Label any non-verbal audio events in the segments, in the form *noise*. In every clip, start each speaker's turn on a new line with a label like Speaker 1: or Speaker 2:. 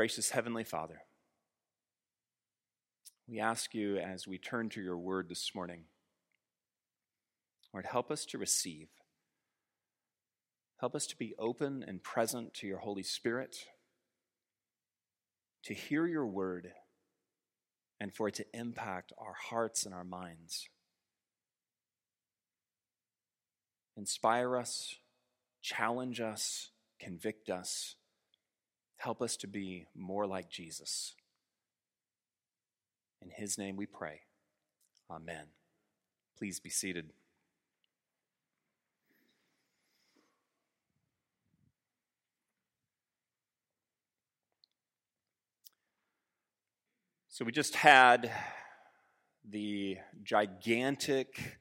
Speaker 1: Gracious Heavenly Father, we ask you as we turn to your word this morning, Lord, help us to receive. Help us to be open and present to your Holy Spirit, to hear your word, and for it to impact our hearts and our minds. Inspire us, challenge us, convict us. Help us to be more like Jesus. In his name we pray. Amen. Please be seated. So we just had the gigantic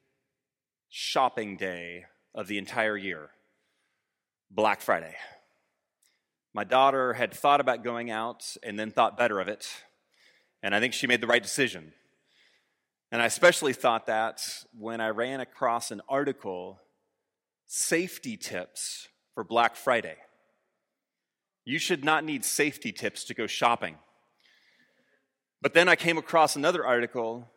Speaker 1: shopping day of the entire year Black Friday. My daughter had thought about going out and then thought better of it, and I think she made the right decision. And I especially thought that when I ran across an article safety tips for Black Friday. You should not need safety tips to go shopping. But then I came across another article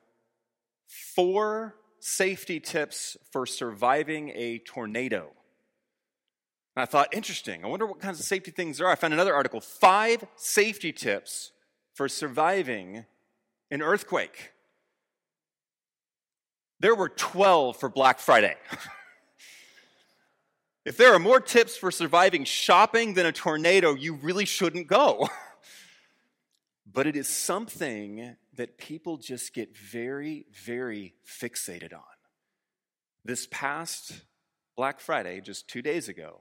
Speaker 1: four safety tips for surviving a tornado. And I thought, interesting. I wonder what kinds of safety things there are. I found another article five safety tips for surviving an earthquake. There were 12 for Black Friday. *laughs* if there are more tips for surviving shopping than a tornado, you really shouldn't go. *laughs* but it is something that people just get very, very fixated on. This past Black Friday, just two days ago,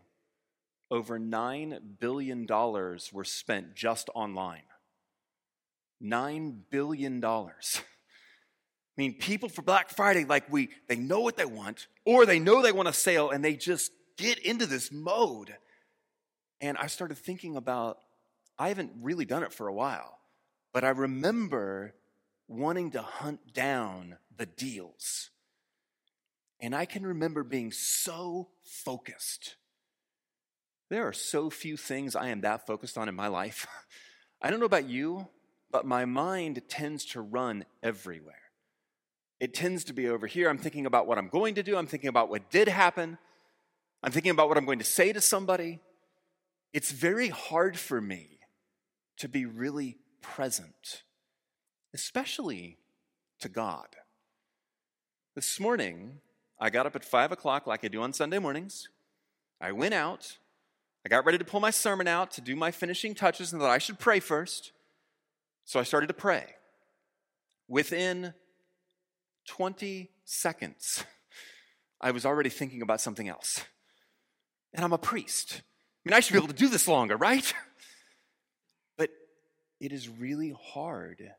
Speaker 1: over $9 billion were spent just online. $9 billion. *laughs* I mean, people for Black Friday, like we, they know what they want, or they know they want a sale, and they just get into this mode. And I started thinking about, I haven't really done it for a while, but I remember wanting to hunt down the deals. And I can remember being so focused there are so few things I am that focused on in my life. *laughs* I don't know about you, but my mind tends to run everywhere. It tends to be over here. I'm thinking about what I'm going to do, I'm thinking about what did happen, I'm thinking about what I'm going to say to somebody. It's very hard for me to be really present, especially to God. This morning, I got up at five o'clock like I do on Sunday mornings. I went out, I got ready to pull my sermon out to do my finishing touches and that I should pray first. So I started to pray. Within 20 seconds, *laughs* I was already thinking about something else. And I'm a priest. I mean, I should be able to do this longer, right? *laughs* But it is really hard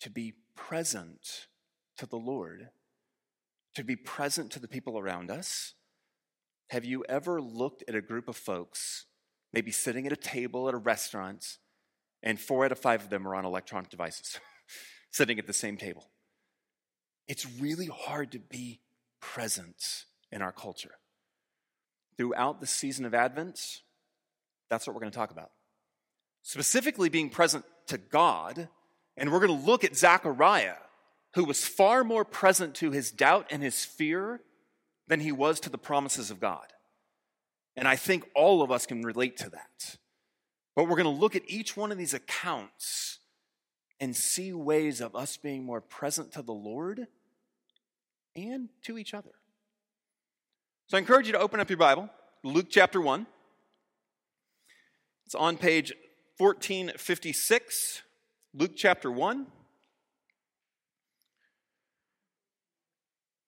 Speaker 1: to be present to the Lord, to be present to the people around us, have you ever looked at a group of folks, maybe sitting at a table at a restaurant, and four out of five of them are on electronic devices, *laughs* sitting at the same table? It's really hard to be present in our culture. Throughout the season of Advent, that's what we're going to talk about. Specifically, being present to God, and we're going to look at Zechariah, who was far more present to his doubt and his fear than he was to the promises of God. And I think all of us can relate to that. But we're going to look at each one of these accounts and see ways of us being more present to the Lord and to each other. So I encourage you to open up your Bible, Luke chapter 1. It's on page 1456, Luke chapter 1.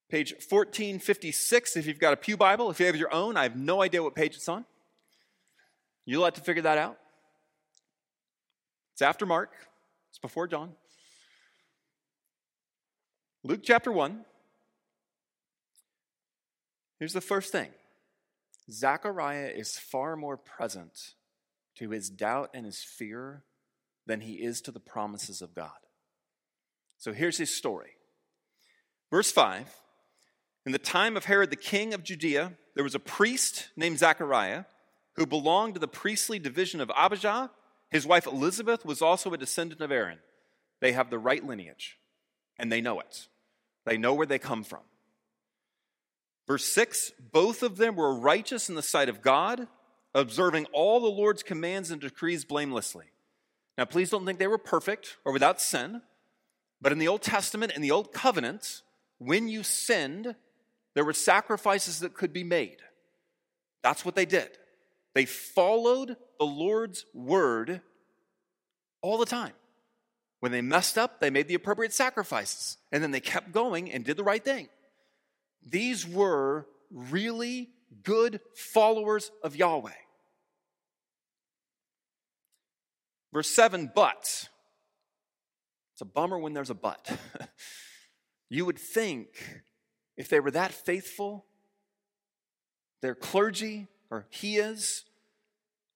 Speaker 1: Page 1456, if you've got a Pew Bible. If you have your own, I have no idea what page it's on. You'll have to figure that out. It's after Mark, it's before John. Luke chapter 1. Here's the first thing Zechariah is far more present to his doubt and his fear than he is to the promises of God. So here's his story. Verse 5 in the time of Herod the king of Judea, there was a priest named Zechariah who belonged to the priestly division of Abijah. His wife Elizabeth was also a descendant of Aaron. They have the right lineage, and they know it. They know where they come from. Verse 6 Both of them were righteous in the sight of God, observing all the Lord's commands and decrees blamelessly. Now, please don't think they were perfect or without sin, but in the Old Testament, in the Old Covenant, when you sinned, there were sacrifices that could be made. That's what they did. They followed the Lord's word all the time. When they messed up, they made the appropriate sacrifices, and then they kept going and did the right thing. These were really good followers of Yahweh. Verse 7 But. It's a bummer when there's a but. *laughs* you would think if they were that faithful, their clergy, or he is,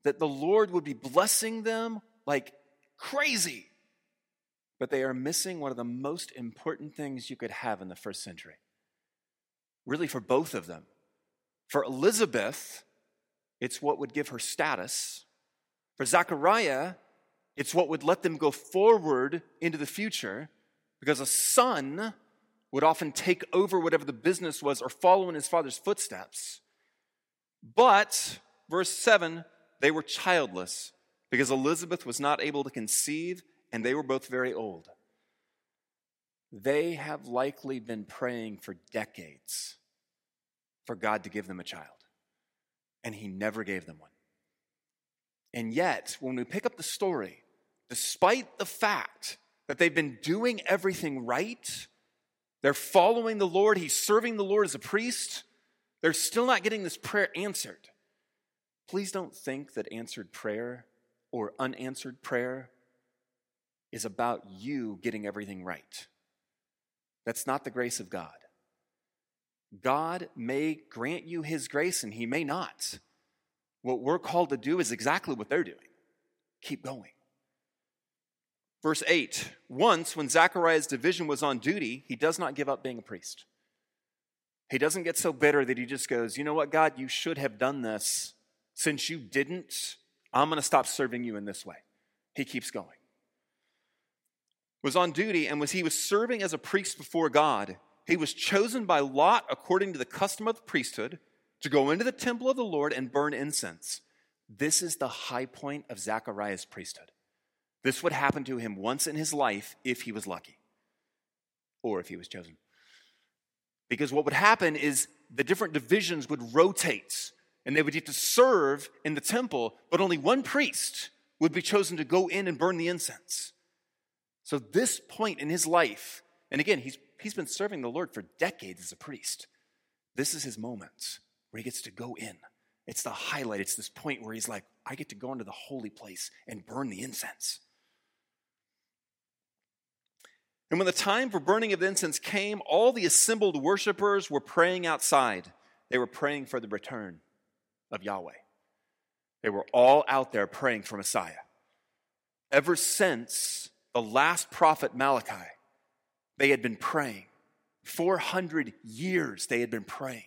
Speaker 1: that the Lord would be blessing them like crazy. But they are missing one of the most important things you could have in the first century really for both of them. For Elizabeth, it's what would give her status. For Zechariah, it's what would let them go forward into the future because a son would often take over whatever the business was or follow in his father's footsteps. But, verse 7, they were childless because Elizabeth was not able to conceive and they were both very old. They have likely been praying for decades for God to give them a child, and He never gave them one. And yet, when we pick up the story, despite the fact that they've been doing everything right, they're following the Lord, He's serving the Lord as a priest, they're still not getting this prayer answered. Please don't think that answered prayer or unanswered prayer is about you getting everything right. That's not the grace of God. God may grant you his grace and he may not. What we're called to do is exactly what they're doing keep going. Verse 8 Once, when Zechariah's division was on duty, he does not give up being a priest. He doesn't get so bitter that he just goes, You know what, God, you should have done this. Since you didn't, I'm going to stop serving you in this way. He keeps going was on duty and was he was serving as a priest before God. He was chosen by Lot according to the custom of the priesthood to go into the temple of the Lord and burn incense. This is the high point of Zechariah's priesthood. This would happen to him once in his life if he was lucky or if he was chosen. Because what would happen is the different divisions would rotate and they would get to serve in the temple, but only one priest would be chosen to go in and burn the incense. So, this point in his life, and again, he's, he's been serving the Lord for decades as a priest. This is his moment where he gets to go in. It's the highlight. It's this point where he's like, I get to go into the holy place and burn the incense. And when the time for burning of the incense came, all the assembled worshipers were praying outside. They were praying for the return of Yahweh. They were all out there praying for Messiah. Ever since the last prophet Malachi, they had been praying. 400 years they had been praying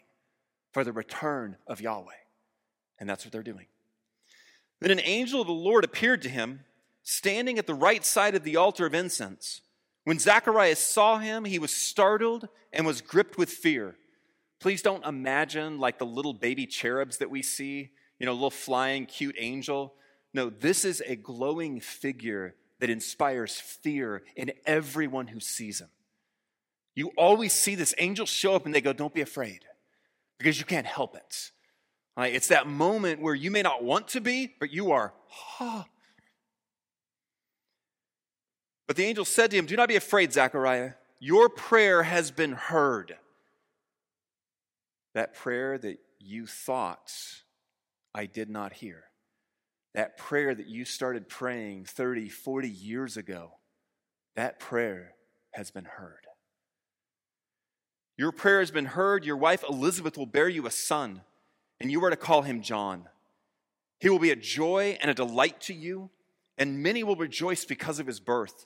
Speaker 1: for the return of Yahweh. And that's what they're doing. Then an angel of the Lord appeared to him, standing at the right side of the altar of incense. When Zacharias saw him, he was startled and was gripped with fear. Please don't imagine like the little baby cherubs that we see, you know, little flying cute angel. No, this is a glowing figure that inspires fear in everyone who sees him. You always see this angel show up and they go, Don't be afraid, because you can't help it. Right? It's that moment where you may not want to be, but you are, ah. But the angel said to him, Do not be afraid, Zechariah. Your prayer has been heard. That prayer that you thought I did not hear that prayer that you started praying 30, 40 years ago, that prayer has been heard. Your prayer has been heard. Your wife Elizabeth will bear you a son, and you are to call him John. He will be a joy and a delight to you, and many will rejoice because of his birth,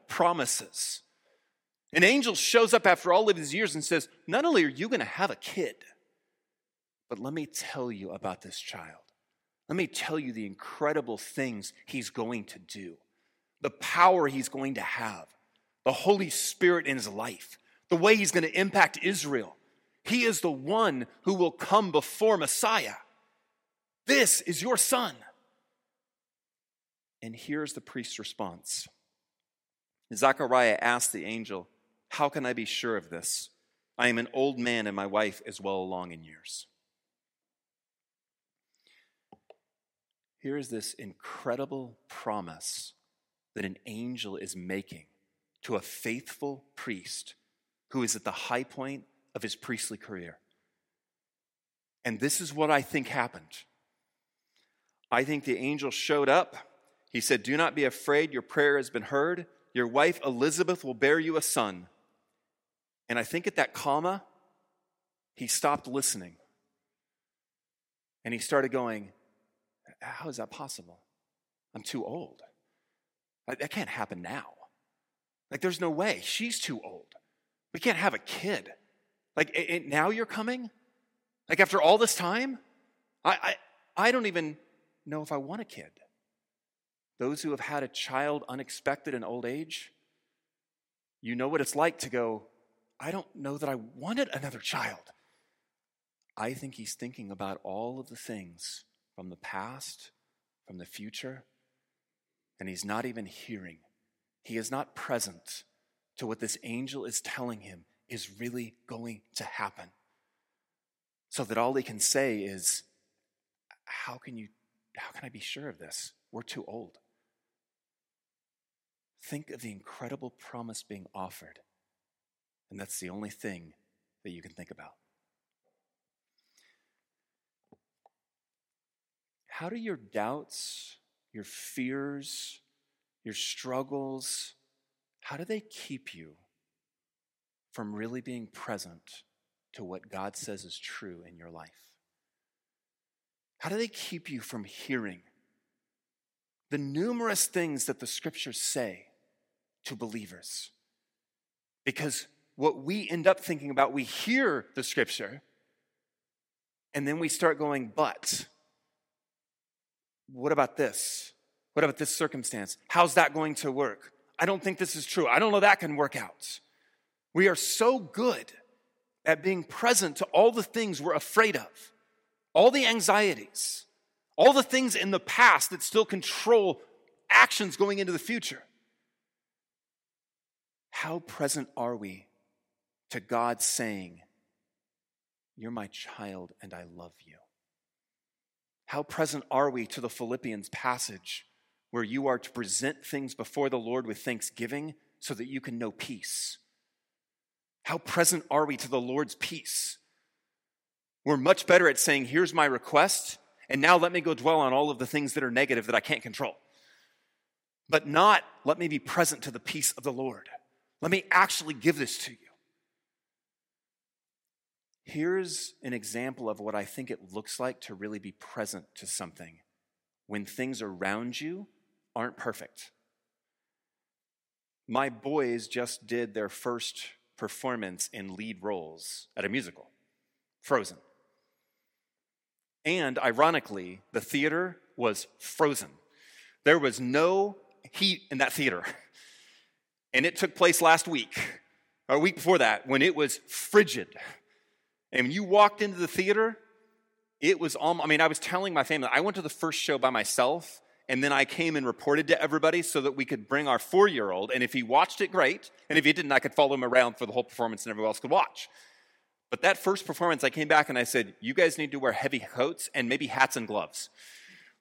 Speaker 1: promises. An angel shows up after all of these years and says, Not only are you going to have a kid, but let me tell you about this child. Let me tell you the incredible things he's going to do, the power he's going to have, the Holy Spirit in his life, the way he's going to impact Israel. He is the one who will come before Messiah. This is your son. And here's the priest's response Zechariah asked the angel, How can I be sure of this? I am an old man, and my wife is well along in years. Here is this incredible promise that an angel is making to a faithful priest who is at the high point of his priestly career. And this is what I think happened. I think the angel showed up. He said, Do not be afraid, your prayer has been heard. Your wife Elizabeth will bear you a son. And I think at that comma, he stopped listening. And he started going, How is that possible? I'm too old. That can't happen now. Like, there's no way. She's too old. We can't have a kid. Like, it, it, now you're coming? Like, after all this time? I, I, I don't even know if I want a kid. Those who have had a child unexpected in old age, you know what it's like to go, I don't know that I wanted another child. I think he's thinking about all of the things from the past, from the future, and he's not even hearing. He is not present to what this angel is telling him is really going to happen. So that all he can say is, How can you, how can I be sure of this? We're too old. Think of the incredible promise being offered, and that's the only thing that you can think about. How do your doubts, your fears, your struggles, how do they keep you from really being present to what God says is true in your life? How do they keep you from hearing the numerous things that the scriptures say to believers? Because what we end up thinking about, we hear the scripture, and then we start going, but what about this? What about this circumstance? How's that going to work? I don't think this is true. I don't know that can work out. We are so good at being present to all the things we're afraid of, all the anxieties, all the things in the past that still control actions going into the future. How present are we to God saying, You're my child and I love you? How present are we to the Philippians passage where you are to present things before the Lord with thanksgiving so that you can know peace. How present are we to the Lord's peace? We're much better at saying, Here's my request, and now let me go dwell on all of the things that are negative that I can't control. But not, let me be present to the peace of the Lord. Let me actually give this to you. Here's an example of what I think it looks like to really be present to something when things around you aren't perfect. My boys just did their first performance in lead roles at a musical, Frozen. And ironically, the theater was frozen. There was no heat in that theater. *laughs* And it took place last week, or a week before that, when it was frigid. And when you walked into the theater, it was almost, I mean, I was telling my family, I went to the first show by myself, and then I came and reported to everybody so that we could bring our four year old. And if he watched it, great. And if he didn't, I could follow him around for the whole performance and everyone else could watch. But that first performance, I came back and I said, You guys need to wear heavy coats and maybe hats and gloves.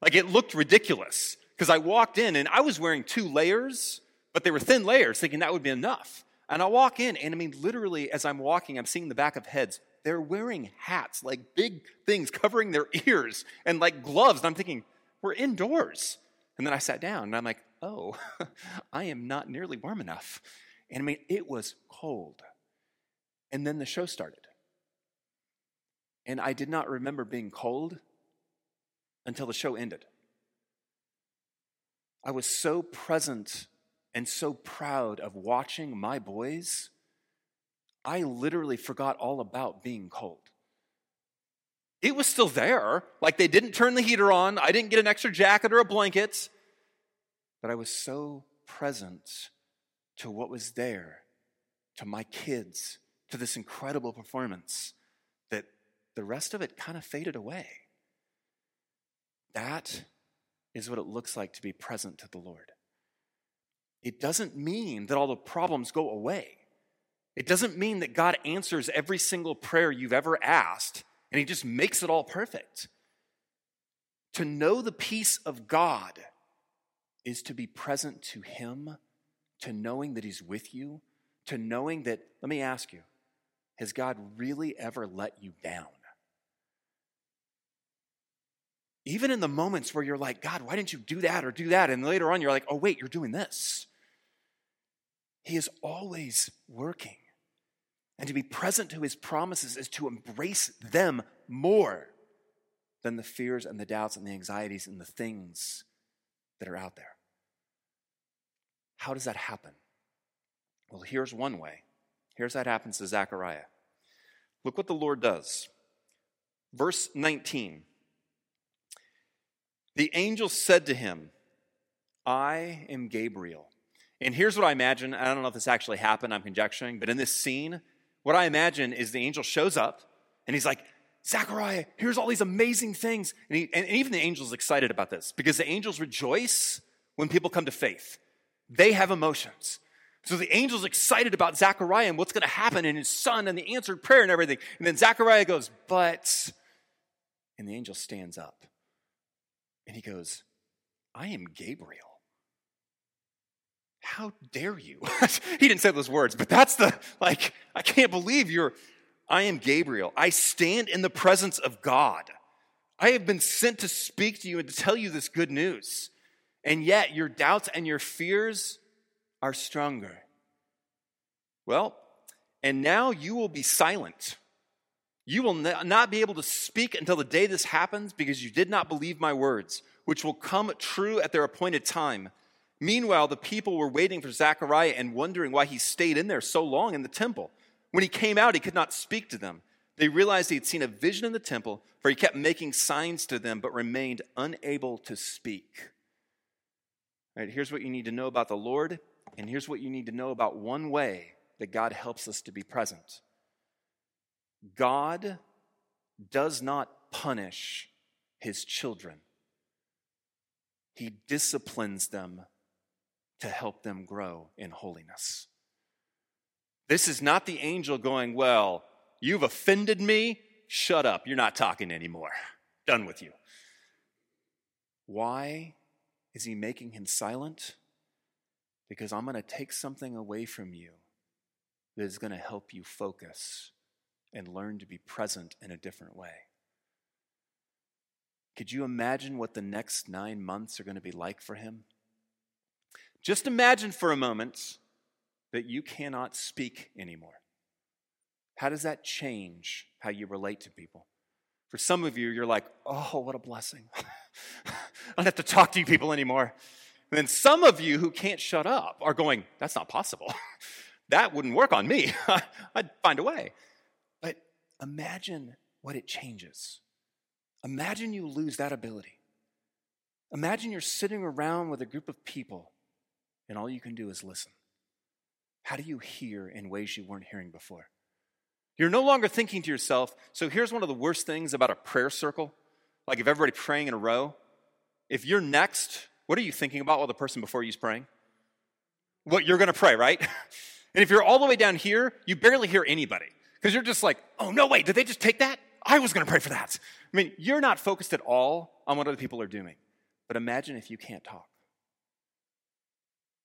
Speaker 1: Like it looked ridiculous because I walked in and I was wearing two layers, but they were thin layers, thinking that would be enough. And I walk in, and I mean, literally, as I'm walking, I'm seeing the back of heads. They're wearing hats, like big things covering their *laughs* ears, and like gloves. And I'm thinking, We're indoors. And then I sat down and I'm like, oh, *laughs* I am not nearly warm enough. And I mean, it was cold. And then the show started. And I did not remember being cold until the show ended. I was so present and so proud of watching my boys, I literally forgot all about being cold. It was still there. Like they didn't turn the heater on. I didn't get an extra jacket or a blanket. But I was so present to what was there, to my kids, to this incredible performance, that the rest of it kind of faded away. That is what it looks like to be present to the Lord. It doesn't mean that all the problems go away. It doesn't mean that God answers every single prayer you've ever asked and he just makes it all perfect. To know the peace of God is to be present to him, to knowing that he's with you, to knowing that, let me ask you, has God really ever let you down? Even in the moments where you're like, God, why didn't you do that or do that? And later on, you're like, oh, wait, you're doing this. He is always working. And to be present to his promises is to embrace them more than the fears and the doubts and the anxieties and the things that are out there. How does that happen? Well, here's one way. Here's how it happens to Zechariah. Look what the Lord does. Verse 19. The angel said to him, I am Gabriel. And here's what I imagine. I don't know if this actually happened, I'm conjecturing, but in this scene, what I imagine is the angel shows up and he's like, Zechariah, here's all these amazing things. And, he, and even the angel's excited about this because the angels rejoice when people come to faith. They have emotions. So the angel's excited about Zechariah and what's going to happen and his son and the answered prayer and everything. And then Zechariah goes, But, and the angel stands up and he goes, I am Gabriel how dare you? *laughs* he didn't say those words, but that's the, like, I can't believe you're, I am Gabriel. I stand in the presence of God. I have been sent to speak to you and to tell you this good news. And yet your doubts and your fears are stronger. Well, and now you will be silent. You will not be able to speak until the day this happens because you did not believe my words, which will come true at their appointed time. Meanwhile, the people were waiting for Zechariah and wondering why he stayed in there so long in the temple. When he came out, he could not speak to them. They realized he had seen a vision in the temple, for he kept making signs to them, but remained unable to speak. All right, here's what you need to know about the Lord, and here's what you need to know about one way that God helps us to be present. God does not punish his children, he disciplines them to help them grow in holiness. This is not the angel going, Well, you've offended me. Shut up. You're not talking anymore. Done with you. Why is he making him silent? Because I'm going to take something away from you that is going to help you focus and learn to be present in a different way. Could you imagine what the next nine months are going to be like for him? Just imagine for a moment that you cannot speak anymore. How does that change how you relate to people? For some of you, you're like, oh, what a blessing. *laughs* I don't have to talk to you people anymore. And then some of you who can't shut up are going, that's not possible. *laughs* that wouldn't work on me. *laughs* I'd find a way. But imagine what it changes. Imagine you lose that ability. Imagine you're sitting around with a group of people and all you can do is listen. How do you hear in ways you weren't hearing before? You're no longer thinking to yourself, so here's one of the worst things about a prayer circle. Like if everybody praying in a row, if you're next, what are you thinking about while the person before you is praying? What you're to pray, right? *laughs* and if you're all the way down here, you barely hear anybody because you're just like, oh, no, wait, did they just take that? I was to pray for that. I mean, you're not focused at all on what other people are doing. But imagine if you can't talk.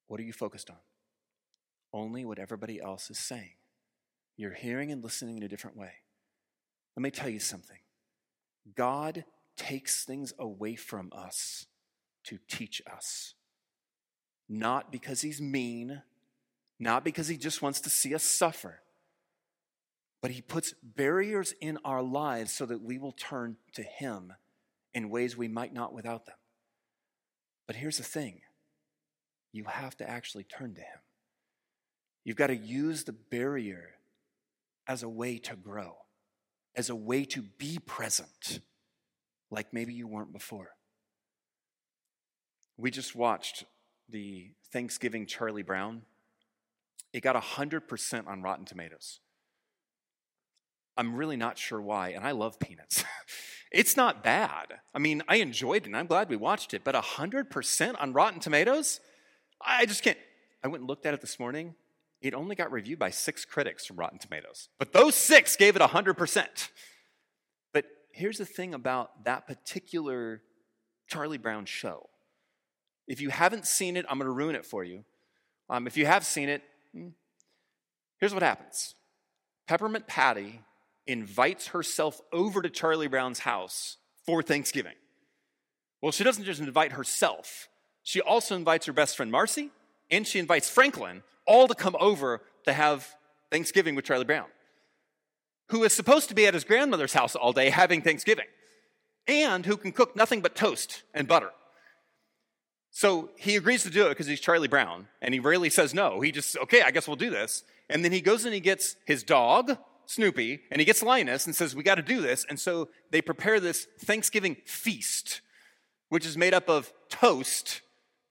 Speaker 1: What are you focused on? Only what everybody else is saying. You're hearing and listening in a different way. Let me tell you something God takes things away from us to teach us. Not because he's mean, not because he just wants to see us suffer, but he puts barriers in our lives so that we will turn to him in ways we might not without them. But here's the thing you have to actually turn to him. You've got to use the barrier as a way to grow, as a way to be present, like maybe you weren't before. We just watched the Thanksgiving Charlie Brown. It got 100% on Rotten Tomatoes. I'm really not sure why, and I love peanuts. *laughs* it's not bad. I mean, I enjoyed it, and I'm glad we watched it, but 100% on Rotten Tomatoes? I just can't. I went and looked at it this morning. It only got reviewed by six critics from Rotten Tomatoes, but those six gave it 100%. But here's the thing about that particular Charlie Brown show. If you haven't seen it, I'm going to ruin it for you. Um, if you have seen it, hmm, here's what happens Peppermint Patty invites herself over to Charlie Brown's house for Thanksgiving. Well, she doesn't just invite herself, she also invites her best friend Marcy, and she invites Franklin, all to come over to have Thanksgiving with Charlie Brown, who is supposed to be at his grandmother's house all day having Thanksgiving, and who can cook nothing but toast and butter. So he agrees to do it because he's Charlie Brown, and he rarely says no. He just, okay, I guess we'll do this. And then he goes and he gets his dog, Snoopy, and he gets Linus and says, we got to do this. And so they prepare this Thanksgiving feast, which is made up of toast,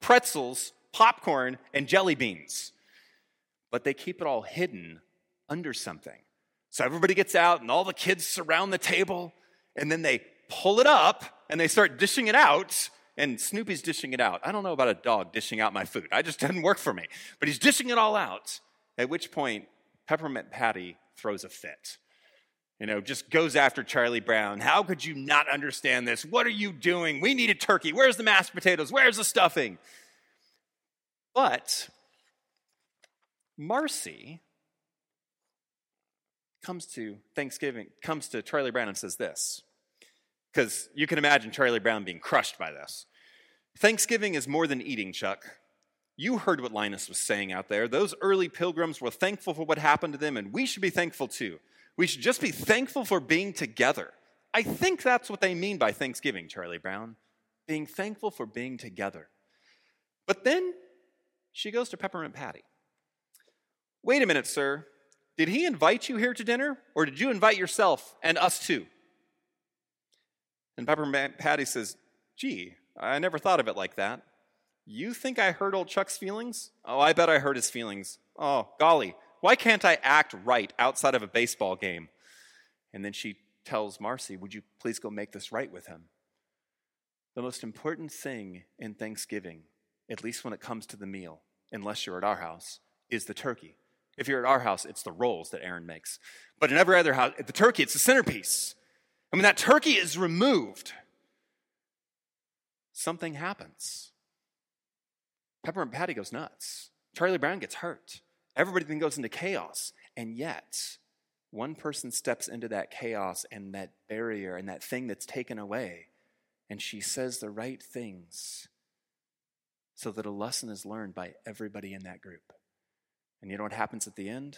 Speaker 1: pretzels, popcorn, and jelly beans. But they keep it all hidden under something. So everybody gets out, and all the kids surround the table, and then they pull it up and they start dishing it out and Snoopy's dishing it out. I don't know about a dog dishing out my food. I just didn't work for me. But he's dishing it all out. At which point, Peppermint Patty throws a fit. You know, just goes after Charlie Brown. How could you not understand this? What are you doing? We need a turkey. Where's the mashed potatoes? Where's the stuffing? But Marcy comes to Thanksgiving, comes to Charlie Brown and says this because you can imagine Charlie Brown being crushed by this. Thanksgiving is more than eating, Chuck. You heard what Linus was saying out there. Those early pilgrims were thankful for what happened to them, and we should be thankful too. We should just be thankful for being together. I think that's what they mean by Thanksgiving, Charlie Brown. Being thankful for being together. But then she goes to Peppermint Patty. Wait a minute, sir. Did he invite you here to dinner, or did you invite yourself and us too? And Peppermint Patty says, Gee, I never thought of it like that. You think I hurt old Chuck's feelings? Oh, I bet I hurt his feelings. Oh, golly, why can't I act right outside of a baseball game? And then she tells Marcy, Would you please go make this right with him? The most important thing in Thanksgiving, at least when it comes to the meal, unless you're at our house, is the turkey. If you're at our house, it's the rolls that Aaron makes. But in every other house, the turkey, it's the centerpiece. I mean, that turkey is removed. Something happens. Peppermint Patty goes nuts. Charlie Brown gets hurt. Everybody then goes into chaos. And yet, one person steps into that chaos and that barrier and that thing that's taken away, and she says the right things so that a lesson is learned by everybody in that group. And you know what happens at the end?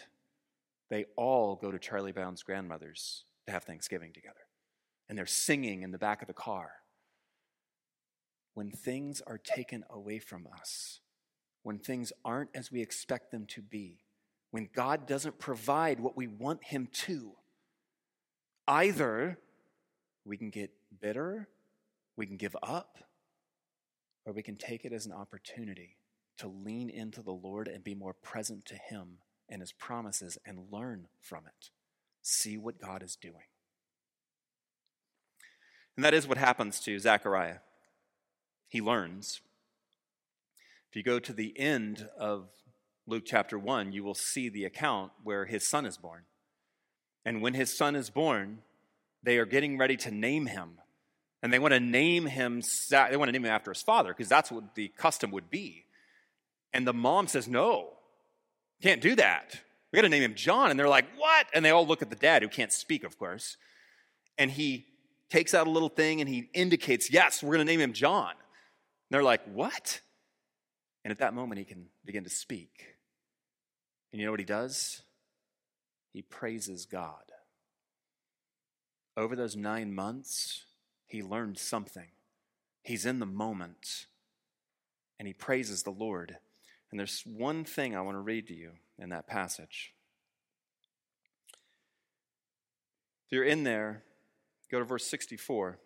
Speaker 1: They all go to Charlie Brown's grandmother's to have Thanksgiving together and they're singing in the back of the car. When things are taken away from us, when things aren't as we expect them to be, when God doesn't provide what we want Him to, either we can get bitter, we can give up, or we can take it as an opportunity to lean into the Lord and be more present to Him and His promises and learn from it. See what God is doing. And that is what happens to Zechariah. He learns. You go to the end of Luke chapter 1, you will see the account where his son is born. And when his son is born, they are getting ready to name him. And they want to name him, they want to name him after his father, because that's what the custom would be. And the mom says, No, can't do that. We got to name him John. And they're like, What? And they all look at the dad, who can't speak, of course. And he takes out a little thing and he indicates, Yes, we're going to name him John. And they're like, What? And at that moment, he can begin to speak. And you know what he does? He praises God. Over those nine months, he learned something. He's in the moment and he praises the Lord. And there's one thing I want to read to you in that passage. If you're in there, go to verse 64.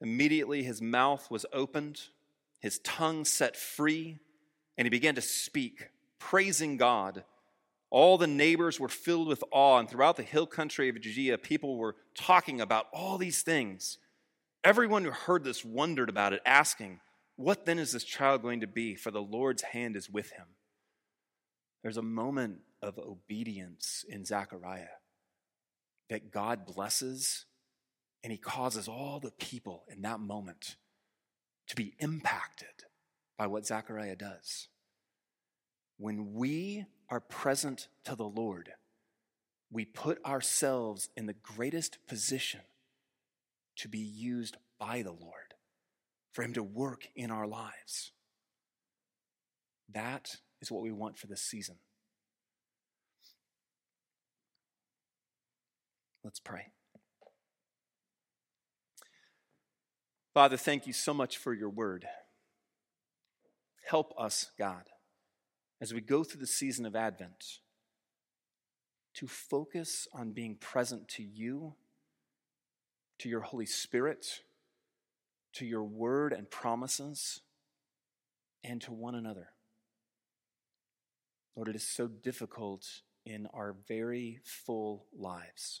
Speaker 1: Immediately his mouth was opened, his tongue set free, and he began to speak, praising God. All the neighbors were filled with awe, and throughout the hill country of Judea, people were talking about all these things. Everyone who heard this wondered about it, asking, What then is this child going to be? For the Lord's hand is with him. There's a moment of obedience in Zechariah that God blesses, and he causes all the people in that moment to be impacted by what Zechariah does. When we are present to the Lord, we put ourselves in the greatest position to be used by the Lord, for Him to work in our lives. That is what we want for this season. Let's pray. Father, thank you so much for your word. Help us, God, as we go through the season of Advent, to focus on being present to you to your Holy Spirit, to your word and promises, and to one another. Lord, it is so difficult in our very full lives.